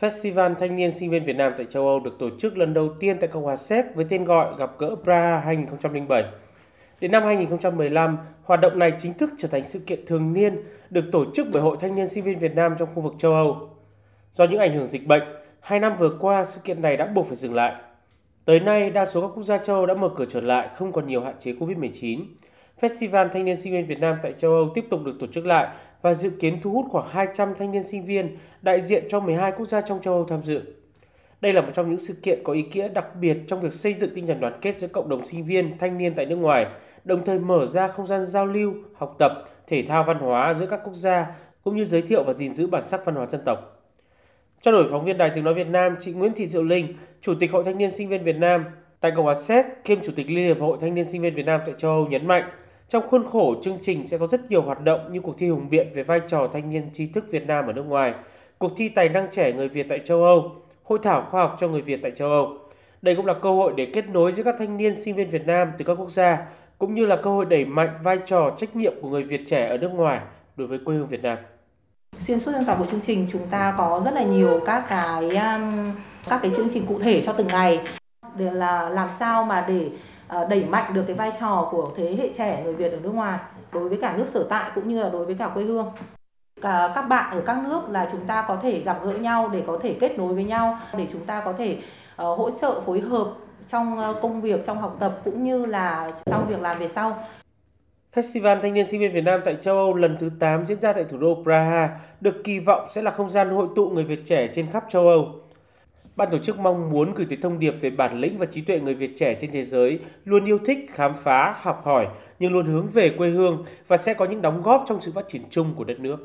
Festival Thanh niên sinh viên Việt Nam tại châu Âu được tổ chức lần đầu tiên tại Cộng hòa Séc với tên gọi Gặp gỡ Praha 2007. Đến năm 2015, hoạt động này chính thức trở thành sự kiện thường niên được tổ chức bởi Hội Thanh niên sinh viên Việt Nam trong khu vực châu Âu. Do những ảnh hưởng dịch bệnh, hai năm vừa qua sự kiện này đã buộc phải dừng lại. Tới nay, đa số các quốc gia châu Âu đã mở cửa trở lại, không còn nhiều hạn chế Covid-19. Festival Thanh niên sinh viên Việt Nam tại châu Âu tiếp tục được tổ chức lại và dự kiến thu hút khoảng 200 thanh niên sinh viên đại diện cho 12 quốc gia trong châu Âu tham dự. Đây là một trong những sự kiện có ý nghĩa đặc biệt trong việc xây dựng tinh thần đoàn kết giữa cộng đồng sinh viên, thanh niên tại nước ngoài, đồng thời mở ra không gian giao lưu, học tập, thể thao văn hóa giữa các quốc gia cũng như giới thiệu và gìn giữ bản sắc văn hóa dân tộc. Trao đổi phóng viên Đài Tiếng Nói Việt Nam, chị Nguyễn Thị Diệu Linh, Chủ tịch Hội Thanh niên Sinh viên Việt Nam tại Cộng hòa Séc kiêm Chủ tịch Liên hiệp Hội Thanh niên Sinh viên Việt Nam tại châu Âu nhấn mạnh, trong khuôn khổ chương trình sẽ có rất nhiều hoạt động như cuộc thi hùng biện về vai trò thanh niên trí thức Việt Nam ở nước ngoài, cuộc thi tài năng trẻ người Việt tại châu Âu, hội thảo khoa học cho người Việt tại châu Âu. Đây cũng là cơ hội để kết nối giữa các thanh niên sinh viên Việt Nam từ các quốc gia, cũng như là cơ hội đẩy mạnh vai trò trách nhiệm của người Việt trẻ ở nước ngoài đối với quê hương Việt Nam. Xuyên suốt trong toàn bộ chương trình chúng ta có rất là nhiều các cái um, các cái chương trình cụ thể cho từng ngày để là làm sao mà để ờ, đẩy mạnh được cái vai trò của thế hệ trẻ người Việt ở nước ngoài đối với cả nước sở tại cũng như là đối với cả quê hương cả các bạn ở các nước là chúng ta có thể gặp gỡ nhau để có thể kết nối với nhau, để chúng ta có thể ờ, hỗ trợ, phối hợp trong ờ, công việc, trong học tập cũng như là trong việc làm về sau Festival Thanh niên sinh viên Việt Nam tại châu Âu lần thứ 8 diễn ra tại thủ đô Praha được kỳ vọng sẽ là không gian hội tụ người Việt trẻ trên khắp châu Âu. Ban tổ chức mong muốn gửi tới thông điệp về bản lĩnh và trí tuệ người Việt trẻ trên thế giới luôn yêu thích, khám phá, học hỏi nhưng luôn hướng về quê hương và sẽ có những đóng góp trong sự phát triển chung của đất nước.